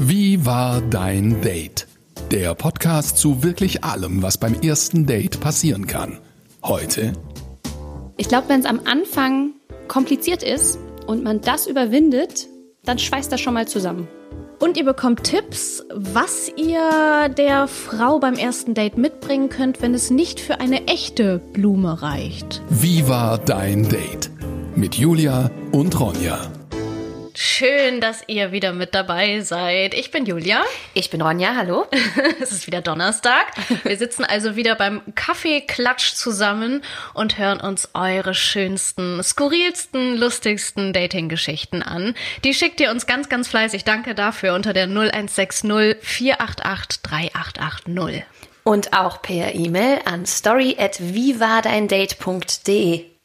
Wie war dein Date? Der Podcast zu wirklich allem, was beim ersten Date passieren kann. Heute. Ich glaube, wenn es am Anfang kompliziert ist und man das überwindet, dann schweißt das schon mal zusammen. Und ihr bekommt Tipps, was ihr der Frau beim ersten Date mitbringen könnt, wenn es nicht für eine echte Blume reicht. Wie war dein Date? Mit Julia und Ronja. Schön, dass ihr wieder mit dabei seid. Ich bin Julia. Ich bin Ronja, hallo. es ist wieder Donnerstag. Wir sitzen also wieder beim Kaffeeklatsch zusammen und hören uns eure schönsten, skurrilsten, lustigsten Dating-Geschichten an. Die schickt ihr uns ganz, ganz fleißig. Danke dafür unter der 0160 488 3880. Und auch per E-Mail an story at wiewardeindate.de.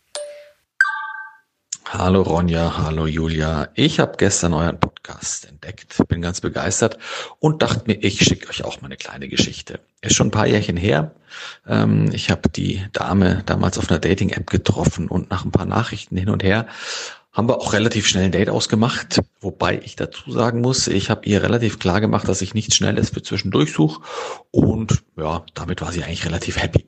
Hallo Ronja, hallo Julia. Ich habe gestern euren Podcast entdeckt, bin ganz begeistert und dachte mir, ich schicke euch auch mal eine kleine Geschichte. Ist schon ein paar Jährchen her. Ähm, ich habe die Dame damals auf einer Dating-App getroffen und nach ein paar Nachrichten hin und her haben wir auch relativ schnell ein Date ausgemacht, wobei ich dazu sagen muss, ich habe ihr relativ klar gemacht, dass ich nichts Schnelles für zwischendurch suche und ja, damit war sie eigentlich relativ happy.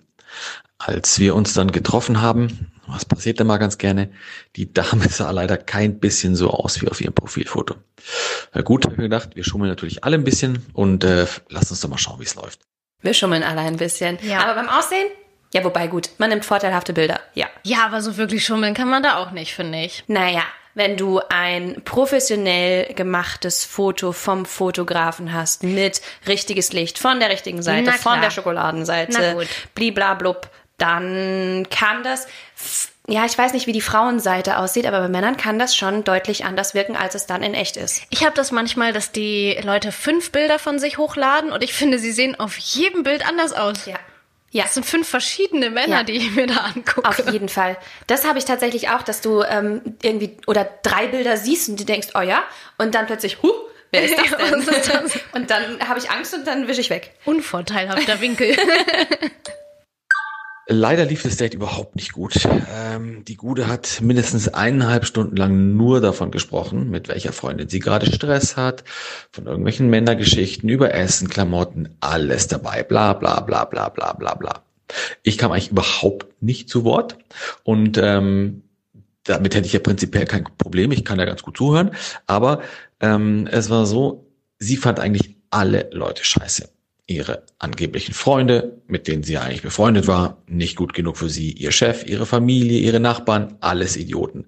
Als wir uns dann getroffen haben, was passiert denn mal ganz gerne, die Dame sah leider kein bisschen so aus wie auf ihrem Profilfoto. Na gut, habe ich gedacht, wir schummeln natürlich alle ein bisschen und äh, lass uns doch mal schauen, wie es läuft. Wir schummeln alle ein bisschen. Ja. Aber beim Aussehen? Ja, wobei gut, man nimmt vorteilhafte Bilder. Ja. Ja, aber so wirklich schummeln kann man da auch nicht, finde ich. Naja, wenn du ein professionell gemachtes Foto vom Fotografen hast mit richtiges Licht von der richtigen Seite, von der Schokoladenseite, bliblablub, dann kann das, ja, ich weiß nicht, wie die Frauenseite aussieht, aber bei Männern kann das schon deutlich anders wirken, als es dann in echt ist. Ich habe das manchmal, dass die Leute fünf Bilder von sich hochladen und ich finde, sie sehen auf jedem Bild anders aus. Ja. Ja. Das sind fünf verschiedene Männer, ja. die ich mir da angucke. Auf jeden Fall. Das habe ich tatsächlich auch, dass du ähm, irgendwie oder drei Bilder siehst und du denkst, oh ja, und dann plötzlich, huh, wer ist das denn? ist das? und dann habe ich Angst und dann wische ich weg. Unvorteilhafter Winkel. Leider lief das Date überhaupt nicht gut. Ähm, die Gude hat mindestens eineinhalb Stunden lang nur davon gesprochen, mit welcher Freundin sie gerade Stress hat, von irgendwelchen Männergeschichten über Essen, Klamotten, alles dabei, bla bla bla bla bla bla bla. Ich kam eigentlich überhaupt nicht zu Wort und ähm, damit hätte ich ja prinzipiell kein Problem, ich kann ja ganz gut zuhören, aber ähm, es war so, sie fand eigentlich alle Leute scheiße ihre angeblichen Freunde, mit denen sie eigentlich befreundet war, nicht gut genug für sie, ihr Chef, ihre Familie, ihre Nachbarn, alles Idioten.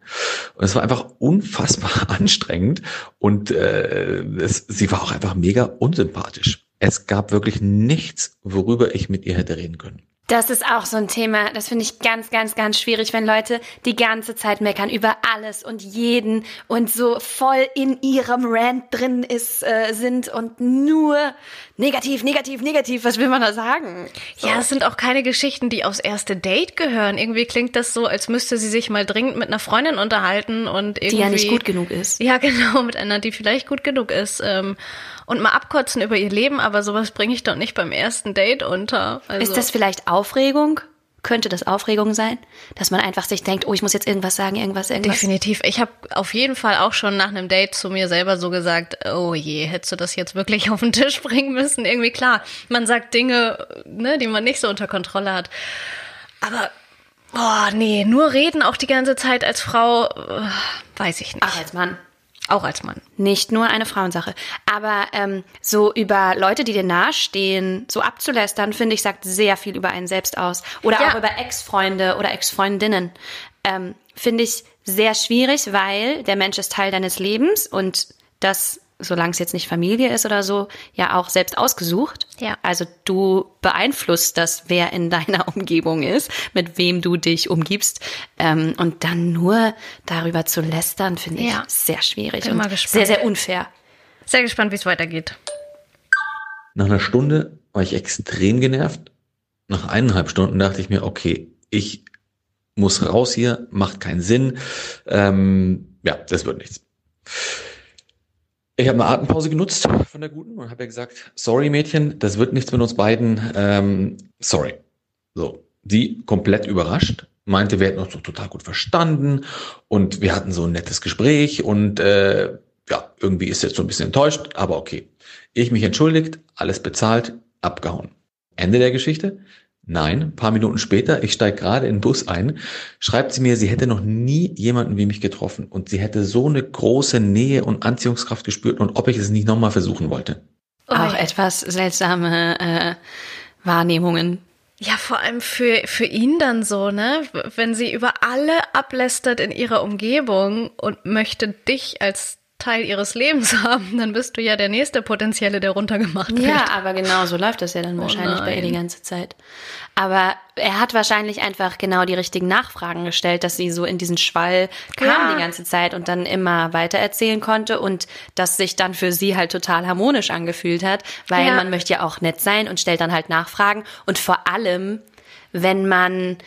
Und es war einfach unfassbar anstrengend und äh, es, sie war auch einfach mega unsympathisch. Es gab wirklich nichts, worüber ich mit ihr hätte reden können. Das ist auch so ein Thema, das finde ich ganz, ganz, ganz schwierig, wenn Leute die ganze Zeit meckern über alles und jeden und so voll in ihrem Rant drin ist, äh, sind und nur negativ, negativ, negativ, was will man da sagen? So. Ja, es sind auch keine Geschichten, die aufs erste Date gehören. Irgendwie klingt das so, als müsste sie sich mal dringend mit einer Freundin unterhalten und irgendwie. Die ja nicht gut genug ist. Ja, genau, mit einer, die vielleicht gut genug ist. Ähm, und mal abkotzen über ihr Leben, aber sowas bringe ich doch nicht beim ersten Date unter. Also ist das vielleicht Aufregung? Könnte das Aufregung sein, dass man einfach sich denkt, oh, ich muss jetzt irgendwas sagen, irgendwas, irgendwas? Definitiv. Ich habe auf jeden Fall auch schon nach einem Date zu mir selber so gesagt, oh je, hättest du das jetzt wirklich auf den Tisch bringen müssen? Irgendwie klar, man sagt Dinge, ne, die man nicht so unter Kontrolle hat. Aber Oh, nee, nur reden auch die ganze Zeit als Frau, äh, weiß ich nicht. Ach, als Mann. Auch als Mann. Nicht nur eine Frauensache. Aber ähm, so über Leute, die dir nahestehen, so abzulästern, finde ich, sagt sehr viel über einen selbst aus. Oder ja. auch über Ex-Freunde oder Ex-Freundinnen. Ähm, finde ich sehr schwierig, weil der Mensch ist Teil deines Lebens und das solange es jetzt nicht Familie ist oder so, ja auch selbst ausgesucht. Ja. Also du beeinflusst das, wer in deiner Umgebung ist, mit wem du dich umgibst. Ähm, und dann nur darüber zu lästern, finde ja. ich sehr schwierig Bin und mal gespannt. sehr, sehr unfair. Sehr gespannt, wie es weitergeht. Nach einer Stunde war ich extrem genervt. Nach eineinhalb Stunden dachte ich mir, okay, ich muss raus hier, macht keinen Sinn. Ähm, ja, das wird nichts. Ich habe eine Atempause genutzt von der Guten und habe ja gesagt, sorry Mädchen, das wird nichts mit uns beiden. Ähm, sorry. So, sie komplett überrascht, meinte, wir hätten uns doch total gut verstanden und wir hatten so ein nettes Gespräch und äh, ja, irgendwie ist er jetzt so ein bisschen enttäuscht, aber okay. Ich mich entschuldigt, alles bezahlt, abgehauen. Ende der Geschichte? Nein, ein paar Minuten später, ich steige gerade in den Bus ein, schreibt sie mir, sie hätte noch nie jemanden wie mich getroffen und sie hätte so eine große Nähe und Anziehungskraft gespürt und ob ich es nicht nochmal versuchen wollte. Auch etwas seltsame äh, Wahrnehmungen. Ja, vor allem für, für ihn dann so, ne? Wenn sie über alle ablästert in ihrer Umgebung und möchte dich als Teil ihres Lebens haben, dann bist du ja der nächste Potenzielle, der runtergemacht wird. Ja, aber genau so läuft das ja dann wahrscheinlich bei ihr die ganze Zeit. Aber er hat wahrscheinlich einfach genau die richtigen Nachfragen gestellt, dass sie so in diesen Schwall kam Ja. die ganze Zeit und dann immer weiter erzählen konnte und das sich dann für sie halt total harmonisch angefühlt hat, weil Ja. man möchte ja auch nett sein und stellt dann halt Nachfragen und vor allem, wenn man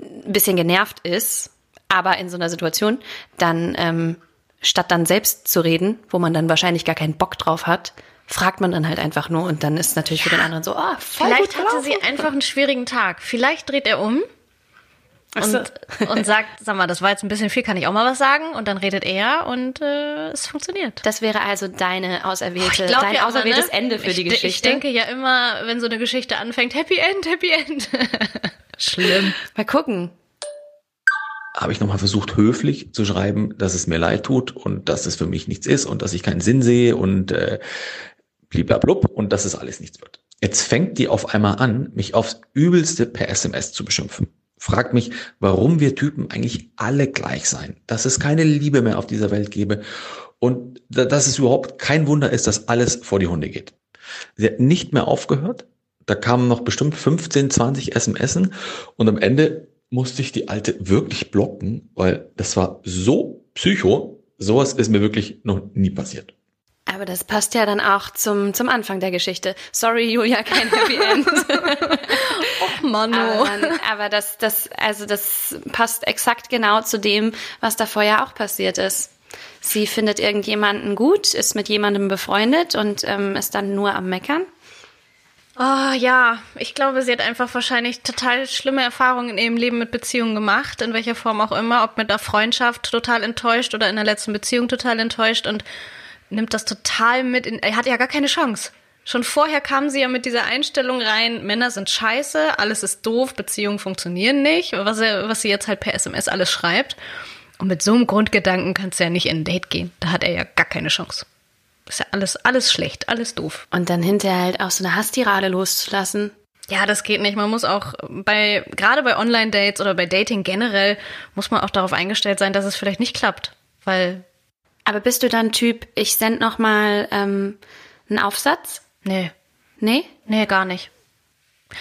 ein bisschen genervt ist, aber in so einer Situation, dann ähm, statt dann selbst zu reden, wo man dann wahrscheinlich gar keinen Bock drauf hat, fragt man dann halt einfach nur und dann ist natürlich für den anderen so, ah, voll Vielleicht hatte sie einfach einen schwierigen Tag. Vielleicht dreht er um so. und, und sagt, sag mal, das war jetzt ein bisschen viel, kann ich auch mal was sagen? Und dann redet er und äh, es funktioniert. Das wäre also deine auserwählte, Ich glaub dein ja immer, auserwähltes ne? Ende für ich, die Geschichte. Ich denke ja immer, wenn so eine Geschichte anfängt, Happy End, Happy End. Schlimm. Mal gucken. Habe ich nochmal versucht, höflich zu schreiben, dass es mir leid tut und dass es für mich nichts ist und dass ich keinen Sinn sehe und äh, bliblablub und dass es alles nichts wird. Jetzt fängt die auf einmal an, mich aufs Übelste per SMS zu beschimpfen. Fragt mich, warum wir Typen eigentlich alle gleich sein, dass es keine Liebe mehr auf dieser Welt gäbe und da- dass es überhaupt kein Wunder ist, dass alles vor die Hunde geht. Sie hat nicht mehr aufgehört. Da kamen noch bestimmt 15, 20 SMS und am Ende musste ich die alte wirklich blocken, weil das war so psycho. Sowas ist mir wirklich noch nie passiert. Aber das passt ja dann auch zum, zum Anfang der Geschichte. Sorry, Julia, kein Happy End. Mano. aber, dann, aber das, das, also das passt exakt genau zu dem, was da vorher auch passiert ist. Sie findet irgendjemanden gut, ist mit jemandem befreundet und ähm, ist dann nur am Meckern. Oh ja, ich glaube, sie hat einfach wahrscheinlich total schlimme Erfahrungen in ihrem Leben mit Beziehungen gemacht, in welcher Form auch immer, ob mit der Freundschaft total enttäuscht oder in der letzten Beziehung total enttäuscht und nimmt das total mit in, er hat ja gar keine Chance. Schon vorher kam sie ja mit dieser Einstellung rein, Männer sind scheiße, alles ist doof, Beziehungen funktionieren nicht, was, er, was sie jetzt halt per SMS alles schreibt. Und mit so einem Grundgedanken kannst du ja nicht in ein Date gehen. Da hat er ja gar keine Chance. Ist ja alles, alles schlecht, alles doof. Und dann hinterher halt auch so eine Hasstirade loszulassen. Ja, das geht nicht. Man muss auch bei, gerade bei Online-Dates oder bei Dating generell, muss man auch darauf eingestellt sein, dass es vielleicht nicht klappt. Weil, Aber bist du dann Typ, ich send noch mal ähm, einen Aufsatz? nee, Nee? nee, gar nicht.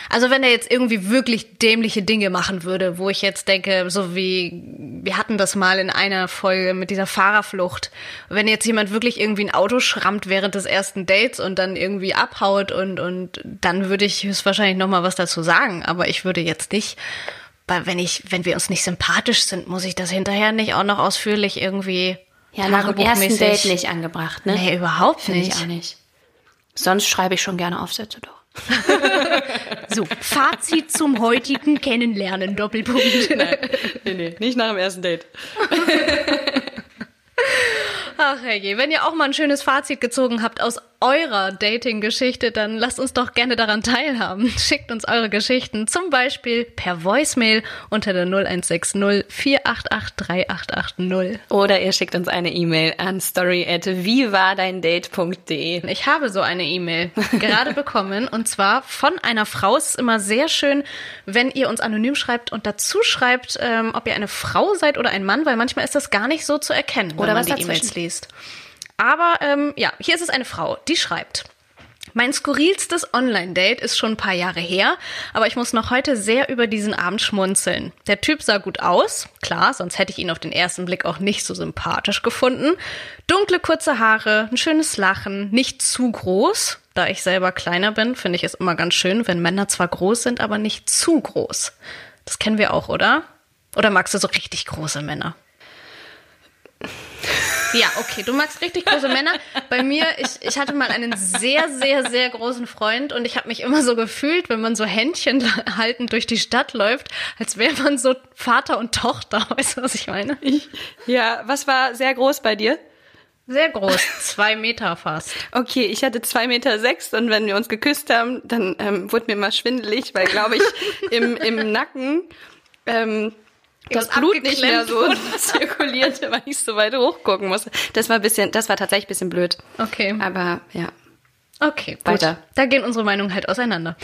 Also wenn er jetzt irgendwie wirklich dämliche Dinge machen würde, wo ich jetzt denke, so wie, wir hatten das mal in einer Folge mit dieser Fahrerflucht, wenn jetzt jemand wirklich irgendwie ein Auto schrammt während des ersten Dates und dann irgendwie abhaut und, und dann würde ich höchstwahrscheinlich nochmal was dazu sagen, aber ich würde jetzt nicht, weil wenn ich, wenn wir uns nicht sympathisch sind, muss ich das hinterher nicht auch noch ausführlich irgendwie Ja, nach dem ersten Date nicht angebracht, ne? Nee, überhaupt Finde ich nicht. auch nicht. Sonst schreibe ich schon gerne Aufsätze doch. So, Fazit zum heutigen Kennenlernen, Doppelpunkt. Nee, nee, nicht nach dem ersten Date. Ach herrje, wenn ihr auch mal ein schönes Fazit gezogen habt aus eurer Dating-Geschichte, dann lasst uns doch gerne daran teilhaben. Schickt uns eure Geschichten zum Beispiel per Voicemail unter der 0160 488 3880. Oder ihr schickt uns eine E-Mail an story at wiewardeindate.de. Ich habe so eine E-Mail gerade bekommen und zwar von einer Frau. Es ist immer sehr schön, wenn ihr uns anonym schreibt und dazu schreibt, ähm, ob ihr eine Frau seid oder ein Mann, weil manchmal ist das gar nicht so zu erkennen, Oder was die. E-Mails liest. Aber ähm, ja, hier ist es eine Frau, die schreibt. Mein skurrilstes Online-Date ist schon ein paar Jahre her, aber ich muss noch heute sehr über diesen Abend schmunzeln. Der Typ sah gut aus, klar, sonst hätte ich ihn auf den ersten Blick auch nicht so sympathisch gefunden. Dunkle, kurze Haare, ein schönes Lachen, nicht zu groß. Da ich selber kleiner bin, finde ich es immer ganz schön, wenn Männer zwar groß sind, aber nicht zu groß. Das kennen wir auch, oder? Oder magst du so richtig große Männer? Ja, okay, du magst richtig große Männer. Bei mir, ich, ich hatte mal einen sehr, sehr, sehr großen Freund und ich habe mich immer so gefühlt, wenn man so Händchen haltend durch die Stadt läuft, als wäre man so Vater und Tochter. Weißt du, was ich meine? Ja, was war sehr groß bei dir? Sehr groß, zwei Meter fast. Okay, ich hatte zwei Meter sechs und wenn wir uns geküsst haben, dann ähm, wurde mir mal schwindelig, weil, glaube ich, im, im Nacken ähm, das Blut nicht mehr so zirkulierte, weil ich so weit hochgucken musste. Das war ein bisschen, das war tatsächlich ein bisschen blöd. Okay. Aber ja. Okay, gut. Weiter. Da gehen unsere Meinungen halt auseinander.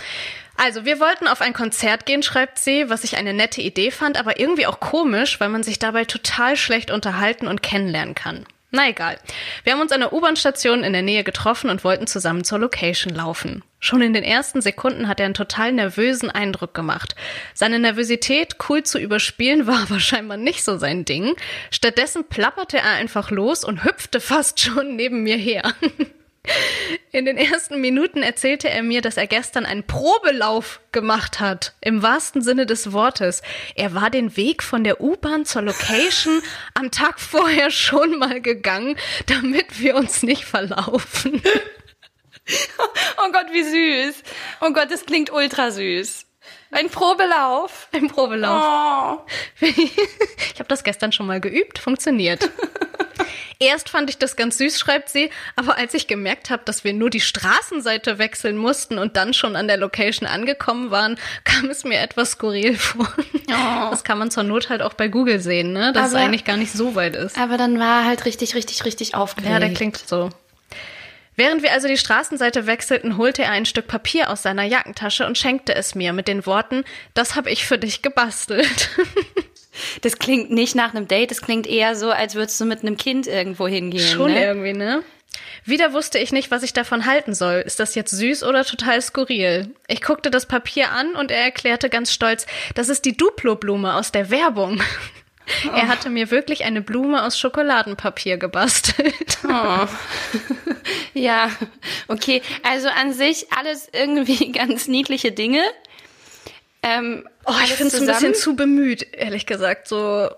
Also, wir wollten auf ein Konzert gehen, schreibt sie, was ich eine nette Idee fand, aber irgendwie auch komisch, weil man sich dabei total schlecht unterhalten und kennenlernen kann. Na egal. Wir haben uns an der U-Bahn-Station in der Nähe getroffen und wollten zusammen zur Location laufen. Schon in den ersten Sekunden hat er einen total nervösen Eindruck gemacht. Seine Nervosität cool zu überspielen war aber scheinbar nicht so sein Ding. Stattdessen plapperte er einfach los und hüpfte fast schon neben mir her. In den ersten Minuten erzählte er mir, dass er gestern einen Probelauf gemacht hat, im wahrsten Sinne des Wortes. Er war den Weg von der U-Bahn zur Location am Tag vorher schon mal gegangen, damit wir uns nicht verlaufen. Oh Gott, wie süß. Oh Gott, das klingt ultra süß. Ein Probelauf. Ein Probelauf. Oh. Ich habe das gestern schon mal geübt, funktioniert. Erst fand ich das ganz süß, schreibt sie, aber als ich gemerkt habe, dass wir nur die Straßenseite wechseln mussten und dann schon an der Location angekommen waren, kam es mir etwas skurril vor. Oh. Das kann man zur Not halt auch bei Google sehen, ne? Dass Aber- es eigentlich gar nicht so weit ist. Aber dann war er halt richtig, richtig, richtig aufgeregt. Ja, der klingt so. Während wir also die Straßenseite wechselten, holte er ein Stück Papier aus seiner Jackentasche und schenkte es mir mit den Worten, das habe ich für dich gebastelt. Das klingt nicht nach einem Date, das klingt eher so, als würdest du mit einem Kind irgendwo hingehen. Schon ne? irgendwie, ne? Wieder wusste ich nicht, was ich davon halten soll. Ist das jetzt süß oder total skurril? Ich guckte das Papier an und er erklärte ganz stolz, das ist die Duplo-Blume aus der Werbung. Er hatte mir wirklich eine Blume aus Schokoladenpapier gebastelt. Ja, okay. Also an sich alles irgendwie ganz niedliche Dinge. Ähm, Oh, ich finde es ein bisschen zu bemüht, ehrlich gesagt. So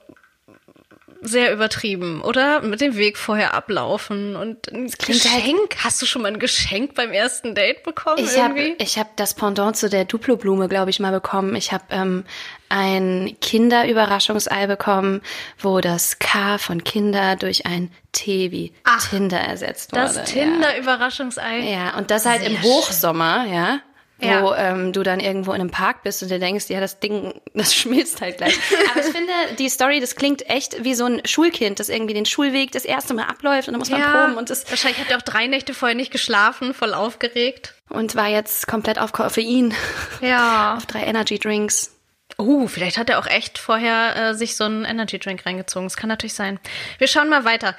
sehr übertrieben, oder? Mit dem Weg vorher ablaufen und ein klingt halt- Geschenk. Hast du schon mal ein Geschenk beim ersten Date bekommen Ich habe hab das Pendant zu der Duplo-Blume, glaube ich, mal bekommen. Ich habe ähm, ein Kinderüberraschungsei bekommen, wo das K von Kinder durch ein T wie Tinder ersetzt wurde. das Tinder-Überraschungsei. Ja. ja, und das halt Sehr im Hochsommer, ja. Wo Ja. ähm, du dann irgendwo in einem Park bist und dir denkst, ja, das Ding, das schmilzt halt gleich. Aber ich finde, die Story, das klingt echt wie so ein Schulkind, das irgendwie den Schulweg das erste Mal abläuft und dann muss man proben und das wahrscheinlich hat er auch drei Nächte vorher nicht geschlafen, voll aufgeregt. und war jetzt komplett auf Koffein, Ja. auf drei Energy Drinks. Uh, vielleicht hat er auch echt vorher äh, sich so einen Energy Drink reingezogen. Das kann natürlich sein. Wir schauen mal weiter.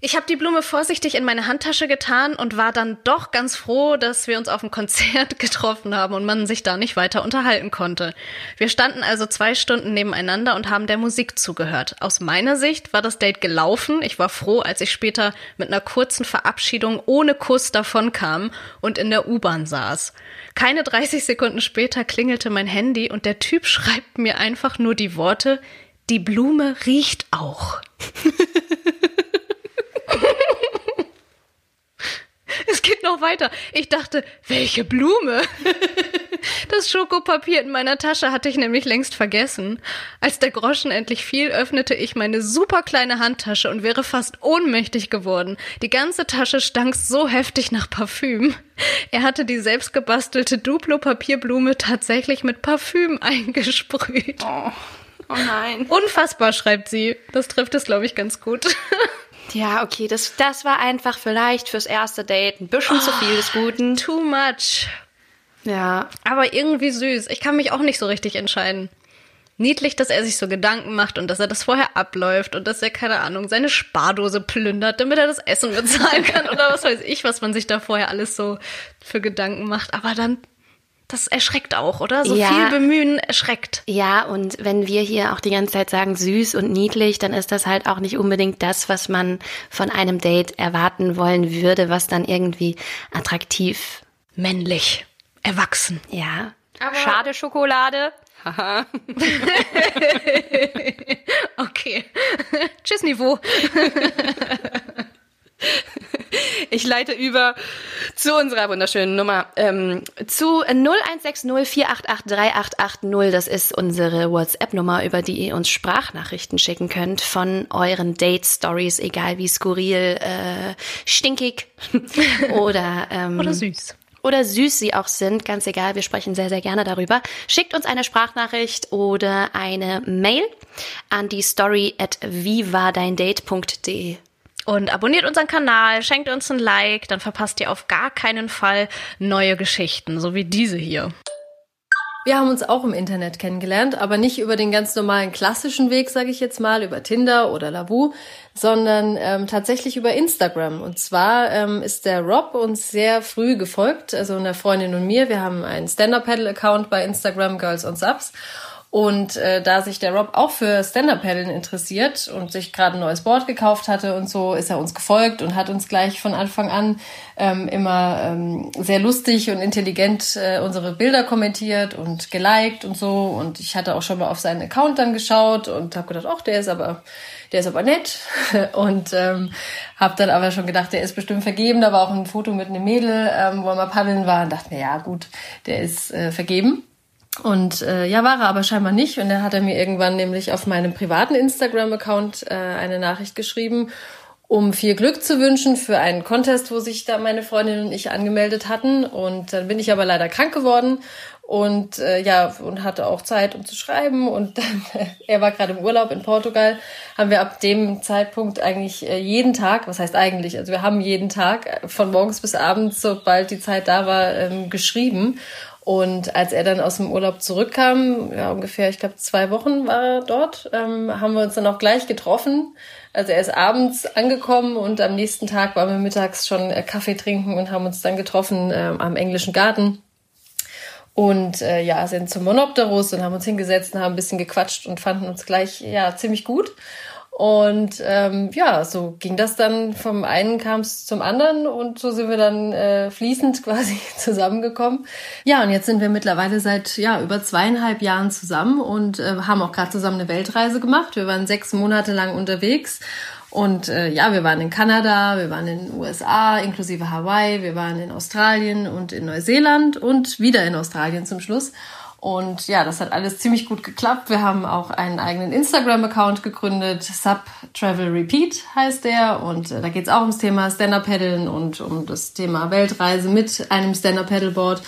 Ich habe die Blume vorsichtig in meine Handtasche getan und war dann doch ganz froh, dass wir uns auf dem Konzert getroffen haben und man sich da nicht weiter unterhalten konnte. Wir standen also zwei Stunden nebeneinander und haben der Musik zugehört. Aus meiner Sicht war das Date gelaufen. Ich war froh, als ich später mit einer kurzen Verabschiedung ohne Kuss davonkam und in der U-Bahn saß. Keine 30 Sekunden später klingelte mein Handy und der Typ schreibt mir einfach nur die Worte, die Blume riecht auch. Es geht noch weiter. Ich dachte, welche Blume? Das Schokopapier in meiner Tasche hatte ich nämlich längst vergessen. Als der Groschen endlich fiel, öffnete ich meine super kleine Handtasche und wäre fast ohnmächtig geworden. Die ganze Tasche stank so heftig nach Parfüm. Er hatte die selbstgebastelte Duplo-Papierblume tatsächlich mit Parfüm eingesprüht. Oh nein. Unfassbar, schreibt sie. Das trifft es, glaube ich, ganz gut. Ja, okay, das, das war einfach vielleicht fürs erste Date ein bisschen zu viel des Guten. Too much. Ja, Aber irgendwie süß. Ich kann mich auch nicht so richtig entscheiden. Niedlich, dass er sich so Gedanken macht und dass er das vorher abläuft und dass er, keine Ahnung, seine Spardose plündert, damit er das Essen bezahlen kann oder was weiß ich, was man sich da vorher alles so für Gedanken macht. Aber dann, das erschreckt auch, oder? So Ja. viel Bemühen erschreckt. Ja, und wenn wir hier auch die ganze Zeit sagen süß und niedlich, dann ist das halt auch nicht unbedingt das, was man von einem Date erwarten wollen würde, was dann irgendwie attraktiv, Männlich. Erwachsen. ja. Schade Schokolade. Okay. Tschüss, Niveau. Ich leite über zu unserer wunderschönen Nummer. Ähm, zu 0160 488 3880. Das ist unsere WhatsApp-Nummer, über die ihr uns Sprachnachrichten schicken könnt von euren Date-Stories, egal wie skurril, äh, stinkig oder, ähm, Oder süß. oder süß sie auch sind, ganz egal, wir sprechen sehr, sehr gerne darüber. Schickt uns eine Sprachnachricht oder eine Mail an die story at vivadeindate.de. Und abonniert unseren Kanal, schenkt uns ein Like, dann verpasst ihr auf gar keinen Fall neue Geschichten, so wie diese hier. Wir haben uns auch im Internet kennengelernt, aber nicht über den ganz normalen klassischen Weg, sage ich jetzt mal, über Tinder oder Labu, sondern ähm, tatsächlich über Instagram. Und zwar ähm, ist der Rob uns sehr früh gefolgt, also eine Freundin und mir. Wir haben einen Stand-Up-Paddle-Account bei Instagram, Girls on Subs. Und äh, da sich der Rob auch für Stand-Up-Paddeln interessiert und sich gerade ein neues Board gekauft hatte und so, ist er uns gefolgt und hat uns gleich von Anfang an ähm, immer ähm, sehr lustig und intelligent äh, unsere Bilder kommentiert und geliked und so. Und ich hatte auch schon mal auf seinen Account dann geschaut und habe gedacht, ach, der ist aber der ist aber nett und ähm, habe dann aber schon gedacht, der ist bestimmt vergeben. Da war auch ein Foto mit einem Mädel, ähm, wo er mal paddeln war und dachte mir, ja gut, der ist äh, vergeben. Und äh, ja, war er aber scheinbar nicht. Und dann hat er mir irgendwann nämlich auf meinem privaten Instagram-Account äh, eine Nachricht geschrieben, um viel Glück zu wünschen für einen Contest, wo sich da meine Freundin und ich angemeldet hatten. Und dann bin ich aber leider krank geworden und äh, ja und hatte auch Zeit, um zu schreiben. Und dann, er war gerade im Urlaub in Portugal, haben wir ab dem Zeitpunkt eigentlich äh, jeden Tag, was heißt eigentlich, also wir haben jeden Tag äh, von morgens bis abends, sobald die Zeit da war, ähm, geschrieben. Und als er dann aus dem Urlaub zurückkam, ja ungefähr, ich glaube zwei Wochen war er dort, ähm, haben wir uns dann auch gleich getroffen. Also er ist abends angekommen und am nächsten Tag waren wir mittags schon äh, Kaffee trinken und haben uns dann getroffen äh, am englischen Garten. Und äh, ja, sind zum Monopterus und haben uns hingesetzt und haben ein bisschen gequatscht und fanden uns gleich ja ziemlich gut. Und ähm, ja, so ging das dann vom einen kam es zum anderen und so sind wir dann äh, fließend quasi zusammengekommen. Ja, und jetzt sind wir mittlerweile seit ja über zweieinhalb Jahren zusammen und äh, haben auch gerade zusammen eine Weltreise gemacht. Wir waren sechs Monate lang unterwegs. Und äh, ja, wir waren in Kanada, wir waren in den USA, inklusive Hawaii, wir waren in Australien und in Neuseeland und wieder in Australien zum Schluss. Und ja, das hat alles ziemlich gut geklappt. Wir haben auch einen eigenen Instagram-Account gegründet. Sub Travel Repeat heißt der. Und äh, da geht's auch ums Thema Stand-Up-Paddeln und um das Thema Weltreise mit einem Stand-Up-Paddleboard.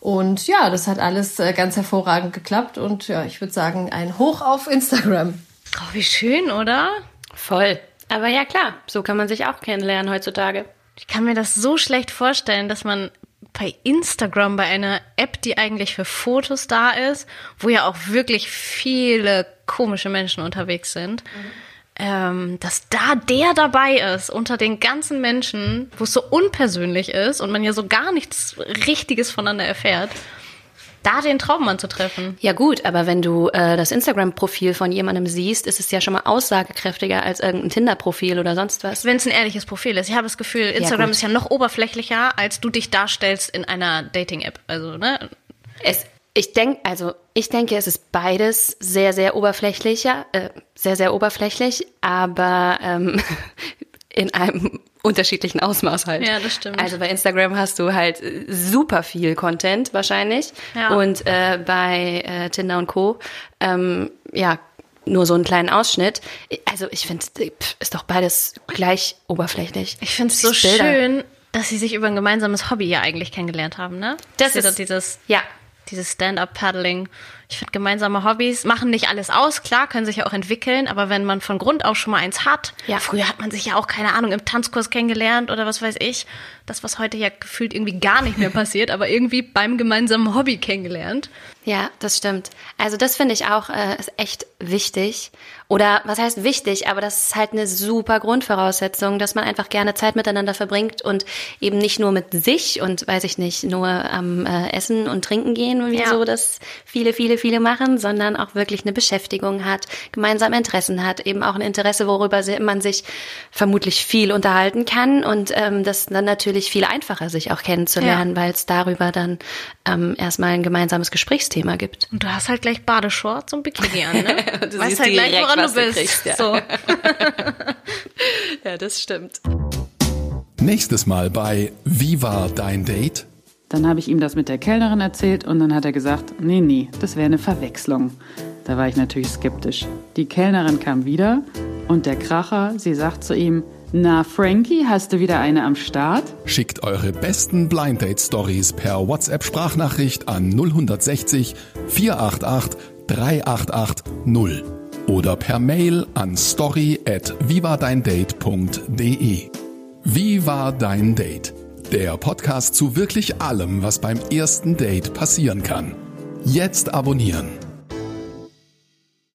Und ja, das hat alles äh, ganz hervorragend geklappt. Und ja, ich würde sagen, ein Hoch auf Instagram. Oh, wie schön, oder? Voll. Aber ja klar, so kann man sich auch kennenlernen heutzutage. Ich kann mir das so schlecht vorstellen, dass man bei Instagram, bei einer App, die eigentlich für Fotos da ist, wo ja auch wirklich viele komische Menschen unterwegs sind, mhm. ähm, dass da der dabei ist unter den ganzen Menschen, wo es so unpersönlich ist und man ja so gar nichts Richtiges voneinander erfährt da den Traummann zu treffen. Ja gut, aber wenn du äh, das Instagram-Profil von jemandem siehst, ist es ja schon mal aussagekräftiger als irgendein Tinder-Profil oder sonst was. Wenn es ein ehrliches Profil ist. Ich habe das Gefühl, Instagram ja, ist ja noch oberflächlicher, als du dich darstellst in einer Dating-App. Also, ne? Es, ich denke, also ich denke, es ist beides sehr, sehr oberflächlicher, äh, sehr, sehr oberflächlich, aber ähm, in einem unterschiedlichen Ausmaß halt. Ja, das stimmt. Also bei Instagram hast du halt super viel Content wahrscheinlich ja. und äh, bei äh, Tinder und Co. Ähm, ja nur so einen kleinen Ausschnitt. Also ich finde, ist doch beides gleich oberflächlich. Ich finde es so Bilder. schön, dass sie sich über ein gemeinsames Hobby ja eigentlich kennengelernt haben, ne? Das, das ist dieses ja dieses Stand-up-Paddling. Ich finde, gemeinsame Hobbys machen nicht alles aus. Klar, können sich ja auch entwickeln, aber wenn man von Grund auf schon mal eins hat, ja. früher hat man sich ja auch, keine Ahnung, im Tanzkurs kennengelernt oder was weiß ich. Das, was heute ja gefühlt irgendwie gar nicht mehr passiert, aber irgendwie beim gemeinsamen Hobby kennengelernt. Ja, das stimmt. Also das finde ich auch äh, ist echt wichtig. Oder was heißt wichtig, aber das ist halt eine super Grundvoraussetzung, dass man einfach gerne Zeit miteinander verbringt und eben nicht nur mit sich und weiß ich nicht, nur am äh, Essen und Trinken gehen, wie ja. so das viele, viele, viele machen, sondern auch wirklich eine Beschäftigung hat, gemeinsam Interessen hat, eben auch ein Interesse, worüber man sich vermutlich viel unterhalten kann und ähm, das dann natürlich viel einfacher, sich auch kennenzulernen, ja. weil es darüber dann ähm, erstmal ein gemeinsames Gesprächsthema gibt. Und du hast halt gleich Badeshorts und Bikini an, ne? du weißt halt gleich, woran du bist. Du kriegst, ja. So. ja, das stimmt. Nächstes Mal bei Wie war dein Date? Dann habe ich ihm das mit der Kellnerin erzählt und dann hat er gesagt, nee, nee, das wäre eine Verwechslung. Da war ich natürlich skeptisch. Die Kellnerin kam wieder und der Kracher, sie sagt zu ihm, na Frankie, hast du wieder eine am Start? Schickt eure besten Blind Date Stories per WhatsApp Sprachnachricht an 0160 488 388 0 oder per Mail an story at vivadeindate.de. Wie war dein Date? Der Podcast zu wirklich allem, was beim ersten Date passieren kann. Jetzt abonnieren.